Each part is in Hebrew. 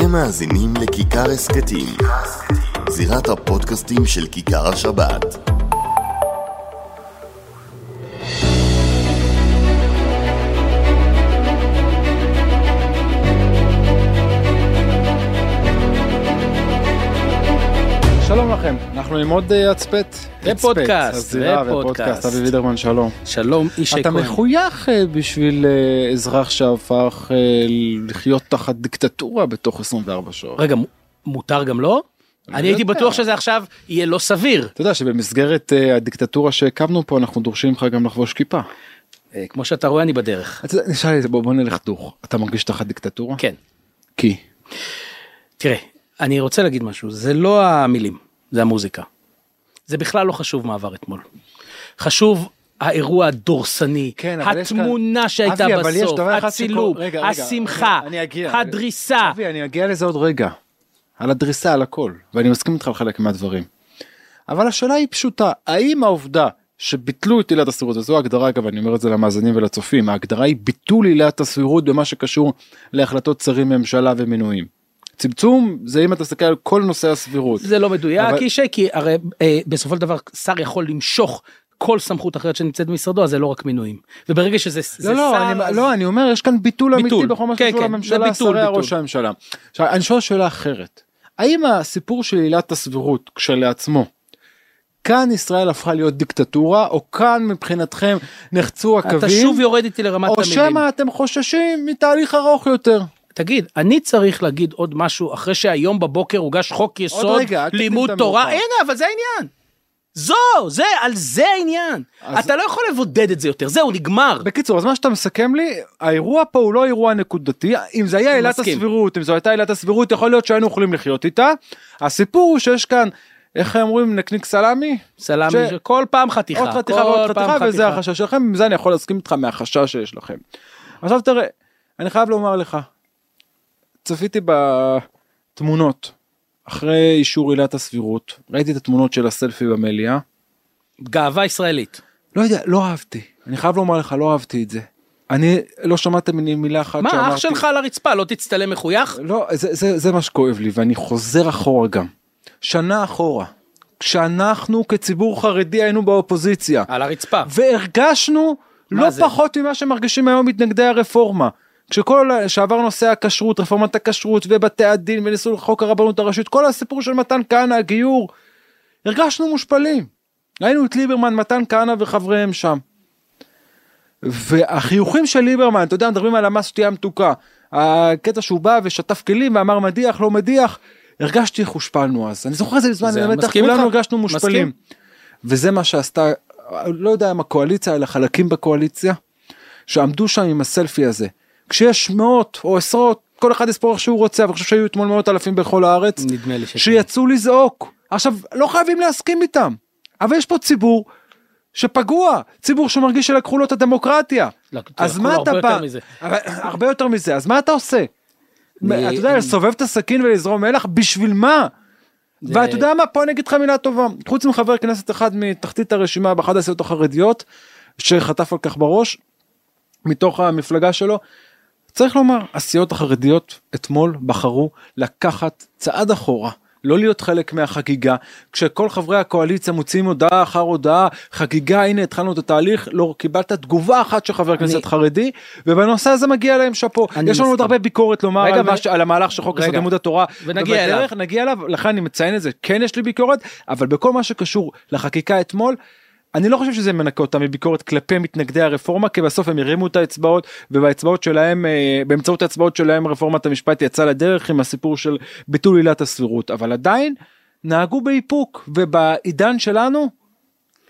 אתם מאזינים לכיכר הסכתים, זירת הפודקאסטים של כיכר השבת. שלום לכם, אנחנו עם עוד אה, הצפת. ופודקאסט, ופודקאסט. אבי וידרמן שלום. שלום אתה כהן. מחוייך אה, בשביל אה, אזרח שהפך אה, לחיות תחת דיקטטורה בתוך 24 שעות. רגע, מותר גם לא? אני הייתי יודע. בטוח שזה עכשיו יהיה לא סביר. אתה יודע שבמסגרת הדיקטטורה שהקמנו פה אנחנו דורשים לך גם לחבוש כיפה. כמו שאתה רואה אני בדרך. אתה נשאל לי, בוא נלך דוך. אתה מרגיש תחת דיקטטורה? כן. כי. תראה, אני רוצה להגיד משהו, זה לא המילים, זה המוזיקה. זה בכלל לא חשוב מה עבר אתמול. חשוב האירוע הדורסני, כן, יש כאן- התמונה שהייתה אבי, בסוף, הצילום, שכל- רגע, רגע, השמחה, אני אגיע. הדריסה. אבי, אני אגיע לזה עוד רגע. על הדריסה, על הכל. ואני מסכים איתך על חלק מהדברים. אבל השאלה היא פשוטה, האם העובדה שביטלו את עילת הסבירות, וזו ההגדרה אגב, אני אומר את זה למאזינים ולצופים, ההגדרה היא ביטול עילת הסבירות במה שקשור להחלטות שרים ממשלה ומינויים. צמצום זה אם אתה מסתכל על כל נושא הסבירות. זה לא מדויק, אבל- אישי, כי הרי אה, בסופו של דבר שר יכול למשוך כל סמכות אחרת שנמצאת במשרדו, אז זה לא רק מינויים. וברגע שזה זה לא לא, שר, אני, אז- לא אני אומר יש כאן ביטול אמיתי ביטול. בכל מה כן, שקשור כן, לממשלה, ביטול, שרי ביטול. ראש הממשלה. עכשיו אני שואל שאלה אחרת, האם הסיפור של עילת הסבירות כשלעצמו, כאן ישראל הפכה להיות דיקטטורה או כאן מבחינתכם נחצו הקווים, אתה שוב יורד איתי לרמת או המילים. שמא אתם חוששים מתהליך ארוך יותר. תגיד, אני צריך להגיד עוד משהו אחרי שהיום בבוקר הוגש חוק יסוד רגע, לימוד תורה? הנה, אבל זה העניין. זו, זה, על זה העניין. אז- אתה לא יכול לבודד את זה יותר, זהו, נגמר. בקיצור אז מה שאתה מסכם לי האירוע פה הוא לא אירוע נקודתי אם זה היה עילת. הסבירות אם זו הייתה עילת הסבירות יכול להיות שהיינו יכולים לחיות איתה הסיפור הוא שיש כאן איך הם אומרים נקניק סלמי סלאמי, ש- כל פעם חתיכה. עוד חתיכה ועוד פעם חתיכה וזה החשש שלכם עם זה אני יכול להסכים איתך מהחשש שיש לכם. עכשיו תראה אני חייב לומר לך צפיתי בתמונות אחרי אישור עילת הסבירות ראיתי את התמונות של הסלפי במליאה גאווה ישראלית. לא יודע לא אהבתי אני חייב לומר לך לא אהבתי את זה. אני לא שמעתם ממני מילה אחת מה, שאמרתי אח שלך על הרצפה, לא תצטלם מחוייך? לא זה, זה, זה מה שכואב לי ואני חוזר אחורה גם שנה אחורה כשאנחנו כציבור חרדי היינו באופוזיציה על הרצפה. והרגשנו מה לא זה? פחות ממה שמרגישים היום מתנגדי הרפורמה. כשכל שעבר נושא הכשרות רפורמת הכשרות ובתי הדין וניסו חוק הרבנות הראשית כל הסיפור של מתן כהנא הגיור הרגשנו מושפלים. ראינו את ליברמן מתן כהנא וחבריהם שם. והחיוכים של ליברמן אתה יודע מדברים על המס שתייה מתוקה הקטע שהוא בא ושטף כלים ואמר מדיח לא מדיח הרגשתי איך הושפלנו אז אני זוכר את זה בזמן מסכים כולנו. הרגשנו מושפלים. וזה מה שעשתה לא יודע אם הקואליציה אלא חלקים בקואליציה שעמדו שם עם הסלפי הזה כשיש מאות או עשרות כל אחד יספור איך שהוא רוצה אבל אני חושב שהיו אתמול מאות אלפים בכל הארץ נדמה לי שכן. שיצאו לזעוק עכשיו לא חייבים להסכים איתם אבל יש פה ציבור שפגוע ציבור שמרגיש שלקחו לו את הדמוקרטיה לא, אז מה אתה בא הרבה יותר מזה אז מה אתה עושה. אתה יודע לסובב את הסכין ולזרום מלח בשביל מה. ואתה יודע מה פה אני אגיד לך מילה טובה חוץ מחבר כנסת אחד מתחתית הרשימה באחת הסיעות החרדיות שחטף על כך בראש מתוך המפלגה שלו. צריך לומר הסיעות החרדיות אתמול בחרו לקחת צעד אחורה. לא להיות חלק מהחגיגה כשכל חברי הקואליציה מוציאים הודעה אחר הודעה חגיגה הנה התחלנו את התהליך לא קיבלת תגובה אחת של חבר כנסת חרדי ובנושא הזה מגיע להם שאפו אני יש לנו עוד. הרבה ביקורת לומר רגע, על, ו- ש- על המהלך של חוק יסוד לימוד התורה ונגיע ובדרך אליו. נגיע אליו לכן אני מציין את זה כן יש לי ביקורת אבל בכל מה שקשור לחקיקה אתמול. אני לא חושב שזה מנקה אותם מביקורת כלפי מתנגדי הרפורמה כי בסוף הם הרימו את האצבעות ובאצבעות שלהם אה, באמצעות האצבעות שלהם רפורמת המשפט יצאה לדרך עם הסיפור של ביטול עילת הסבירות. אבל עדיין נהגו באיפוק ובעידן שלנו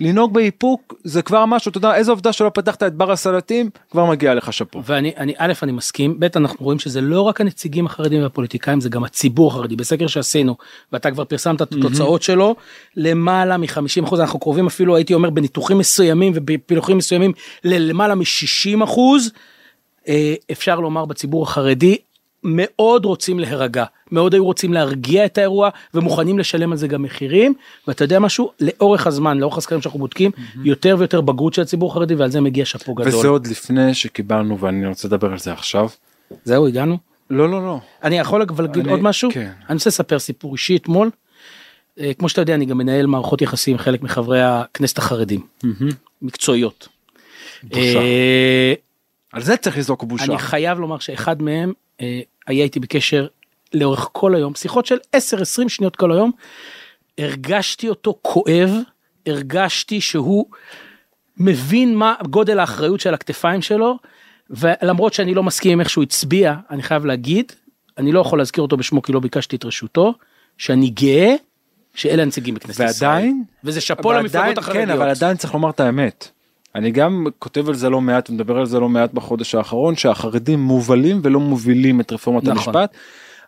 לנהוג באיפוק זה כבר משהו אתה יודע איזה עובדה שלא פתחת את בר הסלטים כבר מגיע לך שאפו. ואני, אני, א', אני מסכים, ב', אנחנו רואים שזה לא רק הנציגים החרדים והפוליטיקאים, זה גם הציבור החרדי. בסקר שעשינו, ואתה כבר פרסמת את התוצאות שלו, למעלה מ-50 אחוז, אנחנו קרובים אפילו, הייתי אומר, בניתוחים מסוימים ובפילוחים מסוימים, ללמעלה מ-60 אחוז, אה, אפשר לומר בציבור החרדי, מאוד רוצים להירגע, מאוד היו רוצים להרגיע את האירוע ומוכנים לשלם על זה גם מחירים ואתה יודע משהו לאורך הזמן לאורך הסקרים שאנחנו בודקים יותר ויותר בגרות של הציבור החרדי ועל זה מגיע שאפו גדול. וזה עוד לפני שקיבלנו ואני רוצה לדבר על זה עכשיו זהו הגענו? לא לא לא. אני יכול אבל להגיד אני- עוד משהו? כן. אני רוצה לספר סיפור אישי אתמול. אה, כמו שאתה יודע אני גם מנהל מערכות יחסים עם חלק מחברי הכנסת החרדים מקצועיות. בושה. אה, על זה צריך לזרוק בושה. אני חייב לומר שאחד מהם היה איתי בקשר לאורך כל היום שיחות של 10-20 שניות כל היום. הרגשתי אותו כואב הרגשתי שהוא מבין מה גודל האחריות של הכתפיים שלו ולמרות שאני לא מסכים עם איך שהוא הצביע אני חייב להגיד אני לא יכול להזכיר אותו בשמו כי לא ביקשתי את רשותו שאני גאה שאלה הנציגים בכנסת ישראל. ועדיין וזה שאפו למפלגות עדיין- החרדיות. כן אבל עדיין צריך לומר את האמת. אני גם כותב על זה לא מעט ומדבר על זה לא מעט בחודש האחרון שהחרדים מובלים ולא מובילים את רפורמת נכון. המשפט.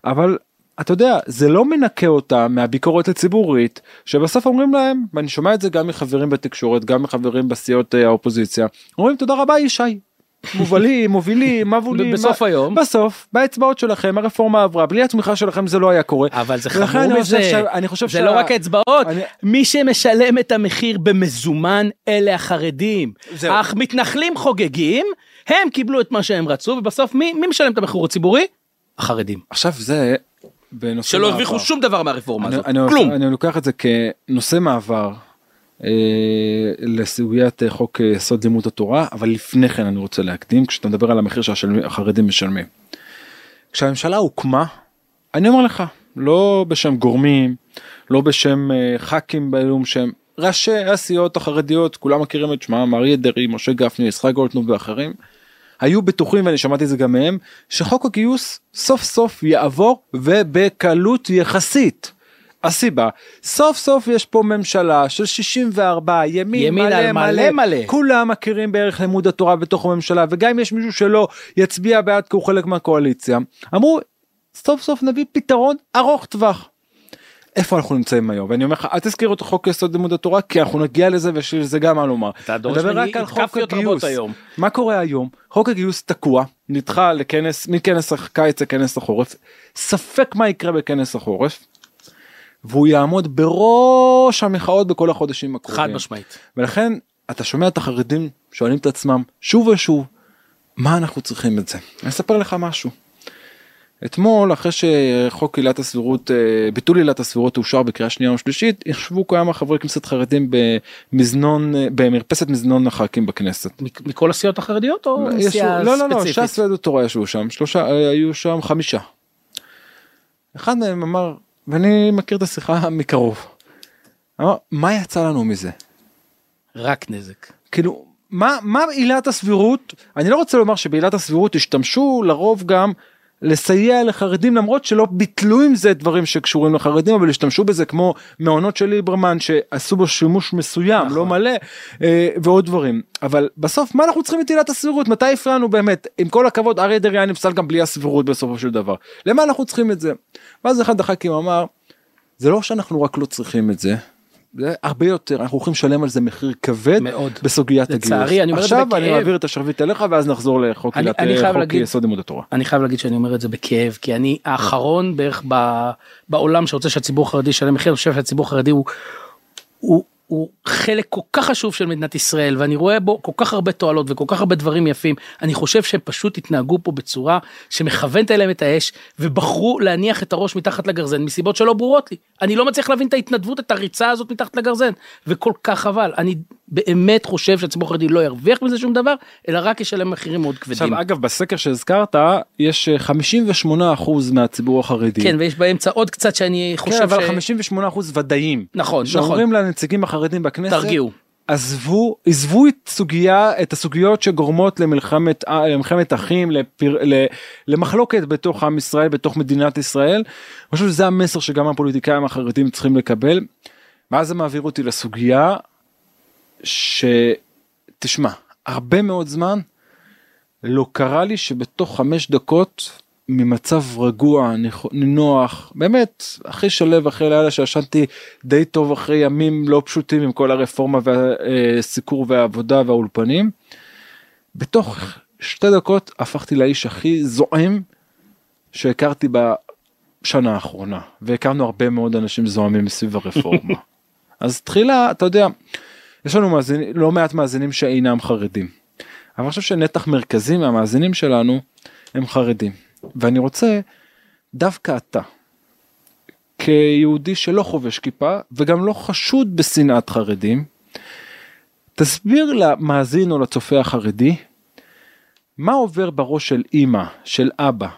אבל אתה יודע זה לא מנקה אותם מהביקורת הציבורית שבסוף אומרים להם ואני שומע את זה גם מחברים בתקשורת גם מחברים בסיעות אה, האופוזיציה אומרים תודה רבה ישי. מובלים מובילים מבולים בסוף מה- היום. בסוף באצבעות שלכם הרפורמה עברה בלי התמיכה שלכם זה לא היה קורה. אבל זה חמור אני חושב מזה, ש- אני חושב זה שה- לא רק האצבעות, אני- מי שמשלם את המחיר במזומן אלה החרדים. זהו. אך מתנחלים חוגגים, הם קיבלו את מה שהם רצו, ובסוף מי, מי משלם את המחיר הציבורי? החרדים. עכשיו זה בנושא שלא. הרוויחו שום דבר מהרפורמה אני, הזאת, אני, כלום. אני לוקח את זה כנושא מעבר לסוגיית אה, חוק אה, יסוד לימוד התורה אבל לפני כן אני רוצה להקדים כשאתה מדבר על המחיר שהחרדים משלמים. כשהממשלה הוקמה אני אומר לך לא בשם גורמים לא בשם אה, ח"כים באלום שהם ראשי הסיעות החרדיות כולם מכירים את שמם אריה דרעי משה גפני יצחק גולדקנופ ואחרים. היו בטוחים ואני שמעתי את זה גם מהם שחוק הגיוס סוף סוף יעבור ובקלות יחסית. הסיבה סוף סוף יש פה ממשלה של 64 ימין, ימין מלא על מלא מלא. כולם מכירים בערך לימוד התורה בתוך הממשלה וגם אם יש מישהו שלא יצביע בעד כי הוא חלק מהקואליציה אמרו סוף סוף נביא פתרון ארוך טווח. איפה אנחנו נמצאים היום ואני אומר לך אל תזכיר את חוק יסוד לימוד התורה כי אנחנו נגיע לזה ויש לזה גם מה לומר. אתה דורש ממני התקפיות רבות. היום. מה קורה היום חוק הגיוס תקוע נדחה לכנס מכנס הקיץ לכנס החורף ספק מה יקרה בכנס החורף. והוא יעמוד בראש המחאות בכל החודשים הקרובים. חד משמעית. ולכן אתה שומע את החרדים שואלים את עצמם שוב ושוב מה אנחנו צריכים את זה. אני אספר לך משהו. אתמול אחרי שחוק עילת הסבירות אה, ביטול עילת הסבירות אושר בקריאה שנייה ושלישית ישבו כמה חברי כנסת חרדים במזנון אה, במרפסת מזנון הח"כים בכנסת. מכל הסיעות החרדיות או סיעה לא לא לא ספציפית? ש"ס ויהדות התורה ישבו שם שלושה אה, היו שם חמישה. אחד מהם אמר ואני מכיר את השיחה מקרוב. מה יצא לנו מזה? רק נזק. כאילו מה מה עילת הסבירות אני לא רוצה לומר שבעילת הסבירות השתמשו לרוב גם לסייע לחרדים למרות שלא ביטלו עם זה דברים שקשורים לחרדים אבל השתמשו בזה כמו מעונות של ליברמן שעשו בו שימוש מסוים נכון. לא מלא אה, ועוד דברים אבל בסוף מה אנחנו צריכים את עילת הסבירות מתי הפרענו באמת עם כל הכבוד אריה דרעי היה נפסל גם בלי הסבירות בסופו של דבר למה אנחנו צריכים את זה. ואז אחד הח"כים אמר זה לא שאנחנו רק לא צריכים את זה. זה הרבה יותר אנחנו הולכים לשלם על זה מחיר כבד מאוד. בסוגיית הגיוס. לצערי, אני אומר את זה עכשיו אני בכאב. מעביר את השרביט אליך ואז נחזור לחוק להגיד- יסוד לימוד התורה. אני חייב להגיד שאני אומר את זה בכאב כי אני האחרון בערך ב, בעולם שרוצה שהציבור החרדי ישלם מחיר אני חושב שהציבור החרדי הוא, הוא, הוא חלק כל כך חשוב של מדינת ישראל ואני רואה בו כל כך הרבה תועלות וכל כך הרבה דברים יפים אני חושב שהם פשוט התנהגו פה בצורה שמכוונת אליהם את האש ובחרו להניח את הראש מתחת לגרזן מסיבות שלא ברורות לי אני לא מצליח להבין את ההתנדבות את הריצה הזאת מתחת לגרזן וכל כך חבל אני באמת חושב שהציבור החרדי לא ירוויח מזה שום דבר אלא רק ישלם מחירים מאוד כבדים. עכשיו אגב בסקר שהזכרת יש אה, 58 אחוז מהציבור החרדי. כן ויש באמצע עוד קצת שאני חושב כן, אבל ש... 58 אחוז ודאים. נכון נכון שאומרים לנציגים החרדים בכנסת תרגיעו עזבו עזבו את סוגיה את הסוגיות שגורמות למלחמת אה, למלחמת אחים לפר, ל, למחלוקת בתוך עם ישראל בתוך מדינת ישראל. אני חושב שזה המסר שגם הפוליטיקאים החרדים צריכים לקבל. ואז זה מעביר אותי לסוגיה שתשמע הרבה מאוד זמן לא קרה לי שבתוך חמש דקות ממצב רגוע נינוח באמת אחרי שלו אחרי לילה שישנתי די טוב אחרי ימים לא פשוטים עם כל הרפורמה והסיקור והעבודה והאולפנים. בתוך שתי דקות הפכתי לאיש הכי זועם שהכרתי בשנה האחרונה והכרנו הרבה מאוד אנשים זועמים סביב הרפורמה. אז תחילה אתה יודע יש לנו מאזינים לא מעט מאזינים שאינם חרדים. אבל אני חושב שנתח מרכזי מהמאזינים שלנו הם חרדים. ואני רוצה, דווקא אתה, כיהודי שלא חובש כיפה וגם לא חשוד בשנאת חרדים, תסביר למאזין או לצופה החרדי מה עובר בראש של אימא, של אבא,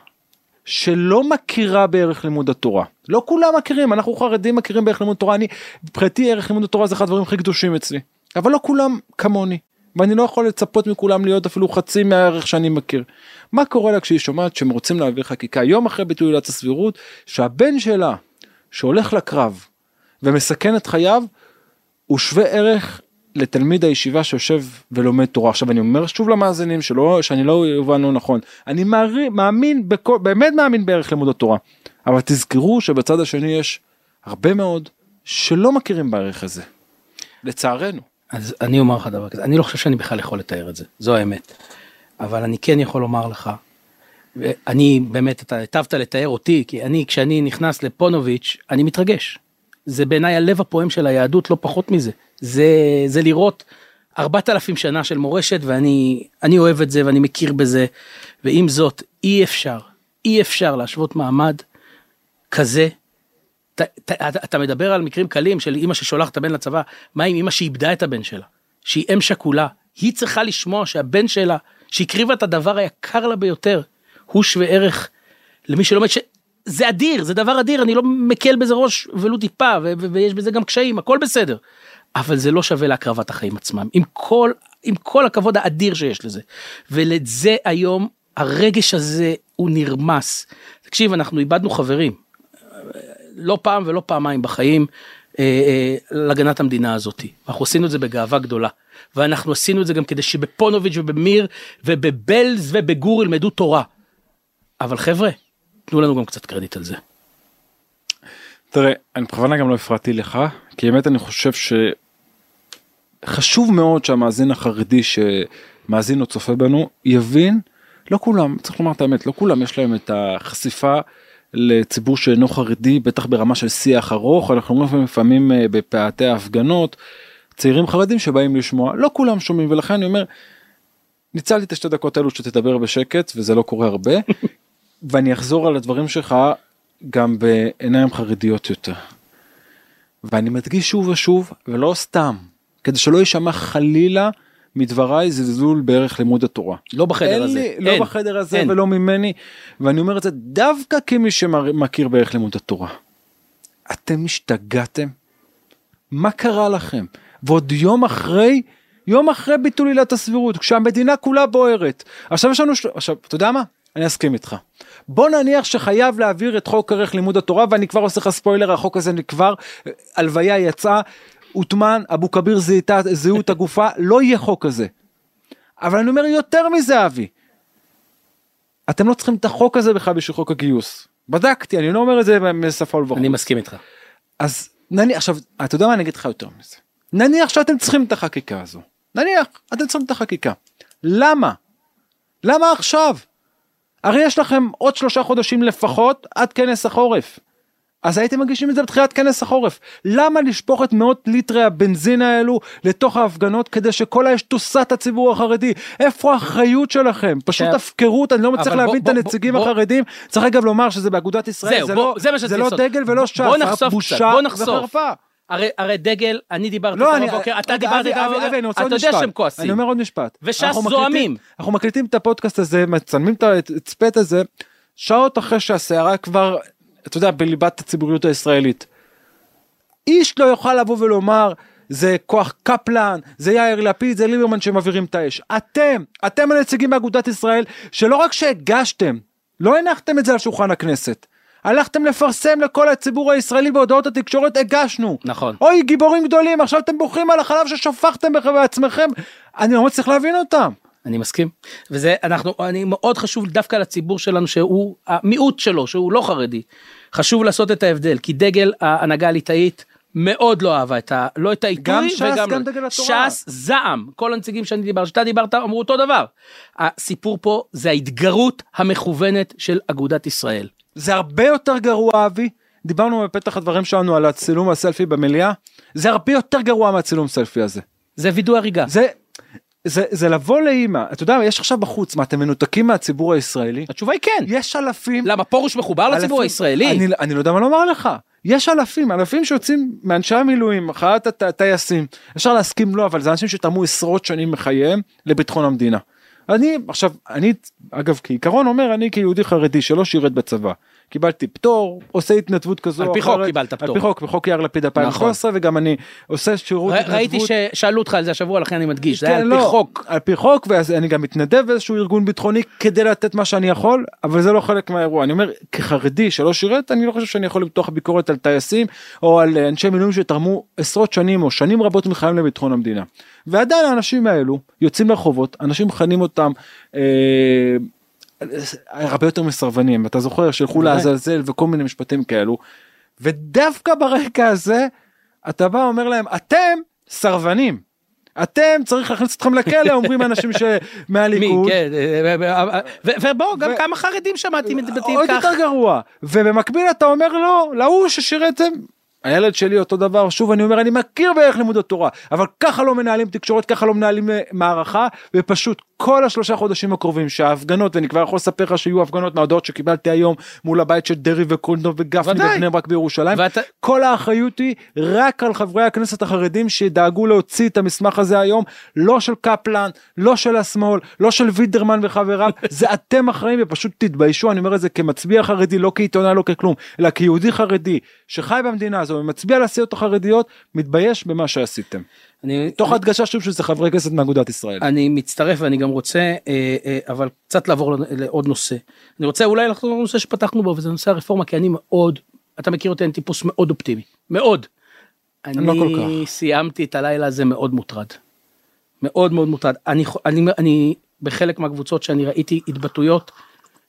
שלא מכירה בערך לימוד התורה. לא כולם מכירים, אנחנו חרדים מכירים בערך לימוד תורה, אני, מבחינתי ערך לימוד התורה זה אחד הדברים הכי קדושים אצלי, אבל לא כולם כמוני. ואני לא יכול לצפות מכולם להיות אפילו חצי מהערך שאני מכיר. מה קורה לה כשהיא שומעת שהם רוצים להעביר חקיקה? יום אחרי ביטוי עילת הסבירות שהבן שלה שהולך לקרב ומסכן את חייו הוא שווה ערך לתלמיד הישיבה שיושב ולומד תורה. עכשיו אני אומר שוב למאזינים שלא שאני לא יובן לא נכון. אני מערי, מאמין בכל באמת מאמין בערך לימוד התורה. אבל תזכרו שבצד השני יש הרבה מאוד שלא מכירים בערך הזה. לצערנו. אז אני אומר לך דבר כזה אני לא חושב שאני בכלל יכול לתאר את זה זו האמת אבל אני כן יכול לומר לך. אני באמת אתה היטבת לתאר אותי כי אני כשאני נכנס לפונוביץ' אני מתרגש. זה בעיניי הלב הפועם של היהדות לא פחות מזה זה זה לראות ארבעת אלפים שנה של מורשת ואני אני אוהב את זה ואני מכיר בזה ועם זאת אי אפשר אי אפשר להשוות מעמד כזה. ת, ת, אתה מדבר על מקרים קלים של אמא ששולחת את הבן לצבא מה עם אמא שאיבדה את הבן שלה שהיא אם שכולה היא צריכה לשמוע שהבן שלה שהקריבה את הדבר היקר לה ביותר הוא שווה ערך למי שלומד שזה אדיר זה דבר אדיר אני לא מקל בזה ראש ולו טיפה ויש בזה גם קשיים הכל בסדר. אבל זה לא שווה להקרבת החיים עצמם עם כל עם כל הכבוד האדיר שיש לזה ולזה היום הרגש הזה הוא נרמס. תקשיב אנחנו איבדנו חברים לא פעם ולא פעמיים בחיים אה, אה, להגנת המדינה הזאתי אנחנו עשינו את זה בגאווה גדולה ואנחנו עשינו את זה גם כדי שבפונוביץ' ובמיר ובבלז ובגור ילמדו תורה. אבל חבר'ה תנו לנו גם קצת קרדיט על זה. תראה אני בכוונה גם לא הפרעתי לך כי באמת אני חושב שחשוב מאוד שהמאזין החרדי שמאזין או צופה בנו יבין לא כולם צריך לומר את האמת לא כולם יש להם את החשיפה לציבור שאינו חרדי בטח ברמה של שיח ארוך אנחנו רואים לפעמים אה, בפאתי ההפגנות צעירים חרדים שבאים לשמוע לא כולם שומעים ולכן אני אומר. ניצלתי את השתי דקות האלו שתדבר בשקט וזה לא קורה הרבה ואני אחזור על הדברים שלך גם בעיניים חרדיות יותר. ואני מדגיש שוב ושוב ולא סתם כדי שלא יישמע חלילה מדבריי זלזול בערך לימוד התורה. לא בחדר הזה. לי, לא אין, בחדר הזה אין. ולא ממני ואני אומר את זה דווקא כמי שמכיר בערך לימוד התורה. אתם השתגעתם? מה קרה לכם? ועוד יום אחרי יום אחרי ביטול עילת הסבירות כשהמדינה כולה בוערת עכשיו יש לנו עכשיו אתה יודע מה אני אסכים איתך. בוא נניח שחייב להעביר את חוק ערך לימוד התורה ואני כבר עושה לך ספוילר החוק הזה נקבר הלוויה יצאה עות'מן אבו כביר זיהו את הגופה לא יהיה חוק כזה. אבל אני אומר יותר מזה אבי. אתם לא צריכים את החוק הזה בכלל בשביל חוק הגיוס. בדקתי אני לא אומר את זה משפה ולבחור. אני מסכים איתך. אז נניח עכשיו אתה יודע מה אני אגיד לך יותר מזה. נניח שאתם צריכים את החקיקה הזו. נניח אתם צריכים את החקיקה. למה? למה עכשיו? הרי יש לכם עוד שלושה חודשים לפחות עד כנס החורף. אז הייתם מגישים את זה בתחילת כנס החורף. למה לשפוך את מאות ליטרי הבנזין האלו לתוך ההפגנות כדי שכל האש תוסט הציבור החרדי? איפה האחריות שלכם? פשוט הפקרות, אני לא מצליח להבין את הנציגים החרדים. צריך אגב לומר שזה באגודת ישראל, זה, לא, זה, לא דגל ולא ש"ס, בוא נחשוף קצת, בוא נחשוף. הרי, הרי דגל, אני דיברתי לא, אני, בבוקר, אתה דיברת איתם, אתה יודע שהם כועסים. אני אומר עוד משפט. וש"ס זועמים. אנחנו מקליטים את הפודקאסט הזה, מצלמים את הצפת הזה, שעות אחרי שהסערה כבר, אתה יודע, בליבת הציבוריות הישראלית. איש לא יוכל לבוא ולומר, זה כוח קפלן, זה יאיר לפיד, זה ליברמן שמבעירים את האש. אתם, אתם הנציגים באגודת ישראל, שלא רק שהגשתם, לא הנחתם את זה על שולחן הכנסת. הלכתם לפרסם לכל הציבור הישראלי בהודעות התקשורת הגשנו. נכון. אוי גיבורים גדולים עכשיו אתם בוכים על החלב ששפכתם בעצמכם אני לא מצליח להבין אותם. אני מסכים וזה אנחנו אני מאוד חשוב דווקא לציבור שלנו שהוא המיעוט שלו שהוא לא חרדי חשוב לעשות את ההבדל כי דגל ההנהגה הליטאית מאוד לא אהבה את ה... לא את העיתוי גם ש"ס וגם גם דגל התורה. ש"ס זעם כל הנציגים שאני דיבר שאתה דיברת אמרו אותו דבר. הסיפור פה זה ההתגרות המכוונת של אגודת ישראל. זה הרבה יותר גרוע אבי דיברנו בפתח הדברים שלנו על הצילום הסלפי במליאה זה הרבה יותר גרוע מהצילום סלפי הזה. זה וידוא הריגה. זה זה, זה לבוא לאימא, אתה יודע, יש עכשיו בחוץ, מה, אתם מנותקים מהציבור הישראלי? התשובה היא כן. יש אלפים, למה פרוש מחובר לציבור אלפים- הישראלי? אני, אני לא יודע מה לומר לך. יש אלפים, אלפים שיוצאים מאנשי המילואים, הט- הטייסים. אפשר להסכים לא, אבל זה אנשים שתרמו עשרות שנים מחייהם לביטחון המדינה. אני עכשיו, אני אגב כעיקרון אומר, אני כיהודי חרדי שלא שירת בצבא. קיבלתי פטור, עושה התנדבות כזו על פי חוק. קיבלת על פטור. פי חוק, בחוק יאיר לפיד 2013, וגם אני עושה שירות התנדבות. ראיתי ששאלו אותך על זה השבוע לכן אני מדגיש זה היה כן, על פי לא, חוק. על פי חוק ואני גם מתנדב באיזשהו ארגון ביטחוני כדי לתת מה שאני יכול אבל זה לא חלק מהאירוע אני אומר כחרדי שלא שירת אני לא חושב שאני יכול למתוח ביקורת על טייסים או על אנשי מילואים שתרמו עשרות שנים או שנים רבות מחיים לביטחון המדינה. ועדיין האנשים האלו יוצאים לרחובות אנשים מכנים אותם. אה, הרבה יותר מסרבנים אתה זוכר שילכו. לעזאזל וכל מיני משפטים כאלו. ודווקא ברקע הזה אתה בא אומר להם אתם סרבנים. אתם צריך להכניס אתכם לכלא אומרים אנשים שמהליכוד. כן אה, אה, אה, ו- ובוא גם כמה חרדים שמעתי מתבטאים עוד כך. יותר גרוע ובמקביל אתה אומר לו להוא ששירתם. הילד שלי אותו דבר שוב אני אומר אני מכיר בערך לימוד התורה אבל ככה לא מנהלים תקשורת ככה לא מנהלים מערכה ופשוט כל השלושה חודשים הקרובים שההפגנות ואני כבר יכול לספר לך שיהיו הפגנות מההודעות שקיבלתי היום מול הבית של דרעי וקונדוב וגפני ודאי. בבני ברק בירושלים. ואתה- כל האחריות היא רק על חברי הכנסת החרדים שדאגו להוציא את המסמך הזה היום. לא של קפלן לא של השמאל לא של וידרמן וחבריו. זה אתם אחראים ופשוט תתביישו. אני אומר את זה כמצביע חרדי לא כעיתונאי לא ככלום. אלא כיהודי חרדי שחי במדינה הזו ומצביע לסיעות החרדיות מתבייש במה שעשיתם. אני- תוך הדגשה שוב שזה חברי כנסת מאגודת ישראל. אני מצטרף ואני גם רוצה אה, אה, אבל קצת לעבור לעוד נושא. אני רוצה אולי לחזור לנושא שפתחנו בו וזה נושא הרפורמה כי אני מאוד אתה מכיר אותי אני טיפוס מאוד אופטימי מאוד. אני לא כל סיימתי את הלילה הזה מאוד מוטרד. מאוד מאוד מוטרד אני אני אני בחלק מהקבוצות שאני ראיתי התבטאויות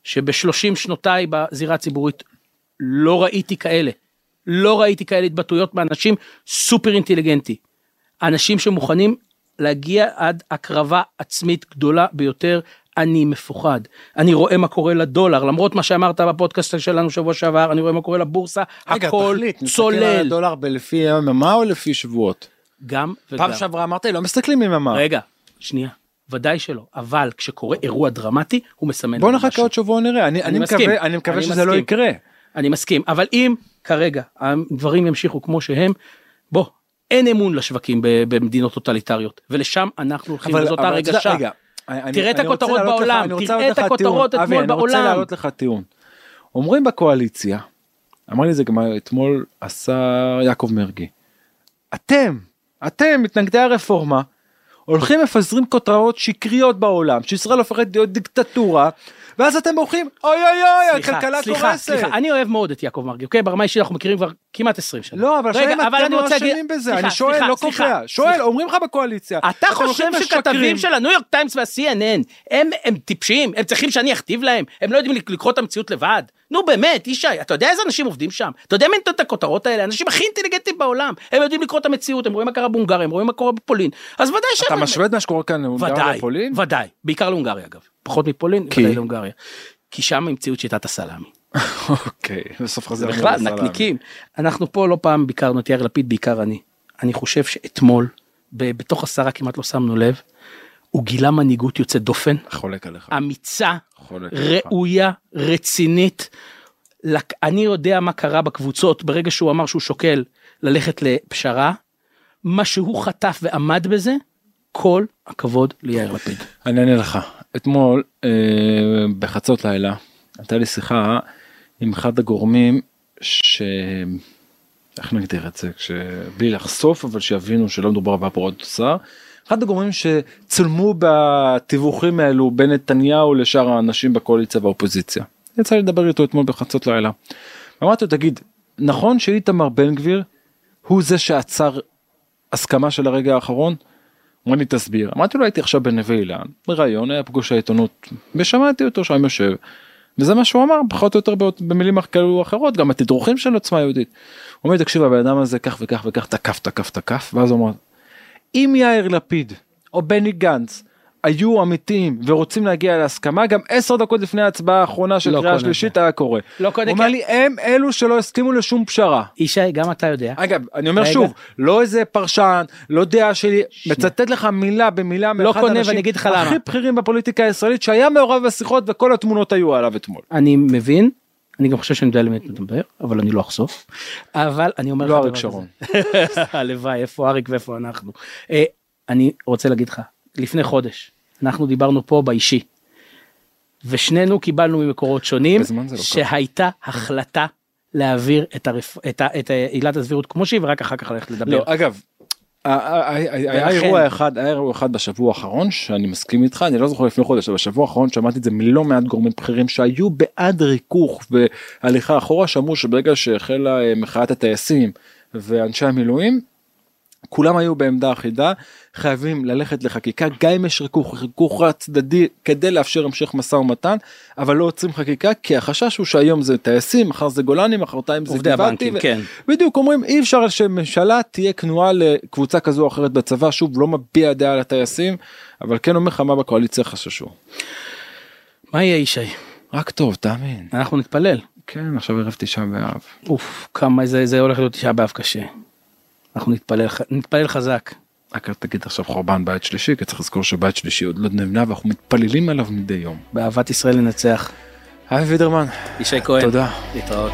שבשלושים שנותיי בזירה הציבורית לא ראיתי כאלה. לא ראיתי כאלה התבטאויות מאנשים סופר אינטליגנטי. אנשים שמוכנים להגיע עד הקרבה עצמית גדולה ביותר. אני מפוחד. אני רואה מה קורה לדולר, למרות מה שאמרת בפודקאסט שלנו שבוע שעבר, אני רואה מה קורה לבורסה, הכל צולל. דולר לפי יממה או לפי שבועות? גם וגם. פעם שעברה אמרת לי לא מסתכלים יממה. רגע, שנייה. ודאי שלא, אבל כשקורה אירוע דרמטי, הוא מסמן בוא נחכה. עוד שבוע נראה אני, אני, מסכים. מקווה אני מקווה אני שזה לא מסכים. יקרה. אני מסכים, אבל אם כרגע הדברים ימשיכו כמו שהם, בוא, אין אמון לשווקים במדינות טוטליטריות, ולשם אנחנו הולכים, וזאת אבל אתה יודע, הרגשה. רגע, אני- תראה את הכותרות לך- בעולם, רוצה תראה את לך הכותרות. אתמול אבי, אני רוצה בעולם. להעלות לך טיעון. אומרים בקואליציה, אמר לי זה גם אתמול השר יעקב מרגי, אתם, אתם מתנגדי הרפורמה, הולכים מפזרים כותרות שקריות בעולם, שישראל הופכת להיות דיקטטורה, ואז אתם בוכים, אוי אוי אוי, סליחה, הכלכלה סליחה, קורסת. סליחה, אני אוהב מאוד את יעקב מרגי, אוקיי? ברמה אישית אנחנו מכירים כבר כמעט 20 שנה. לא, אבל רגע, אם אבל אתם לא אשמים בזה, סליחה, אני שואל, סליחה, לא סליחה, קובע, שואל, סליחה. אומרים לך בקואליציה, אתה חושב שכתבים. של הניו יורק טיימס וה-CNN הם, הם טיפשים? הם צריכים שאני אכתיב להם? הם לא יודעים לקרוא את המציאות לבד? נו באמת, ישי, אתה יודע איזה אנשים עובדים שם? אתה יודע מי נותן את הכותרות האלה? האנשים הכי אינטליגנטים בעולם. הם יודעים לקרוא את המציאות, הם רואים מה קרה בהונגריה, הם רואים מה קורה בפולין. אז ודאי שהם... אתה משווה את מה שקורה כאן להונגריה ודאי, לפולין? ודאי, בעיקר להונגריה אגב. פחות מפולין? ודאי להונגריה. כי שם המציאו את שיטת הסלאמי. אוקיי, בסוף חזר בכלל, נקניקים. אנחנו פה לא פעם ביקרנו את יאיר לפיד, בעיקר אני. אני חושב שאתמול, ב- בתוך עשרה כמעט לא שמנו לב, הוא גילה מנהיגות יוצאת דופן, חולק עליך. אמיצה, חולק עליך. ראויה, רצינית. לק- אני יודע מה קרה בקבוצות ברגע שהוא אמר שהוא שוקל ללכת לפשרה. מה שהוא חטף ועמד בזה, כל הכבוד ליאיר לפיד. אני אענה לך. אתמול אה, בחצות לילה הייתה לי שיחה עם אחד הגורמים ש... איך נגדיר את זה? כש... בלי לחשוף אבל שיבינו שלא מדובר בהפרות תוצר. אחד הגורמים שצולמו בתיווכים האלו בין נתניהו לשאר האנשים בקואליציה והאופוזיציה. יצא לי לדבר איתו אתמול בחצות לילה. אמרתי לו תגיד נכון שאיתמר בן גביר הוא זה שעצר הסכמה של הרגע האחרון? אמר לי תסביר אמרתי לו הייתי עכשיו בנווה אילן בראיון היה פגוש העיתונות ושמעתי אותו שם יושב. וזה מה שהוא אמר פחות או יותר במילים כאלו או אחרות גם התדרוכים של עוצמה יהודית. הוא אומר תקשיב הבן אדם הזה כך וכך וכך תקף תקף תקף ואז הוא אמר אם יאיר לפיד או בני גנץ היו אמיתיים ורוצים להגיע להסכמה גם עשר דקות לפני ההצבעה האחרונה של לא קריאה שלישית היה קורה. לא קונה, הוא אומר לי הם אלו שלא הסכימו לשום פשרה. ישי, גם אתה יודע. אגב אני אומר רגע. שוב לא איזה פרשן לא דעה שלי מצטט לך מילה במילה מאחד לא קונה, האנשים ואני אגיד לך למה. הכי בכירים בפוליטיקה הישראלית שהיה מעורב בשיחות וכל התמונות היו עליו אתמול. אני מבין, אני גם חושב שאני יודע למי אתה מדבר, אבל אני לא אחשוף. אבל אני אומר לא אריק. שרון. הלוואי, איפה אריק ואיפה אנחנו. אה, אני רוצה להגיד לך, לפני חודש, אנחנו דיברנו פה באישי, ושנינו קיבלנו ממקורות שונים, לא. שהייתה החלטה להעביר את, הרפ... את, ה... את ה- עילת הסבירות כמו שהיא, ורק אחר כך ללכת לדבר. לא אגב. היה אירוע אחד היה אירוע אחד בשבוע האחרון שאני מסכים איתך אני לא זוכר לפני חודש אבל בשבוע האחרון שמעתי את זה מלא מעט גורמים בכירים שהיו בעד ריכוך והליכה אחורה שאמרו שברגע שהחלה אה, מחאת הטייסים ואנשי המילואים כולם היו בעמדה אחידה חייבים ללכת לחקיקה גם אם יש ריכוך ריכוך צדדי כדי לאפשר המשך משא ומתן אבל לא עוצרים חקיקה כי החשש הוא שהיום זה טייסים מחר זה גולני מחרתיים זה גבעתי ו- כן. בדיוק אומרים אי אפשר שממשלה תהיה כנועה לקבוצה כזו או אחרת בצבא שוב לא מביע דעה על הטייסים אבל כן אומר לך מה בקואליציה חששו. מה יהיה ישי? רק טוב תאמין. אנחנו נתפלל. כן עכשיו ערב תשעה באב. אוף, כמה זה, זה הולך להיות תשעה באב קשה. אנחנו נתפלל, נתפלל חזק. רק אל תגיד עכשיו חורבן בית שלישי כי צריך לזכור שבית שלישי עוד לא נבנה ואנחנו מתפללים עליו מדי יום. באהבת ישראל לנצח. אבי וידרמן ישי כהן. תודה. להתראות.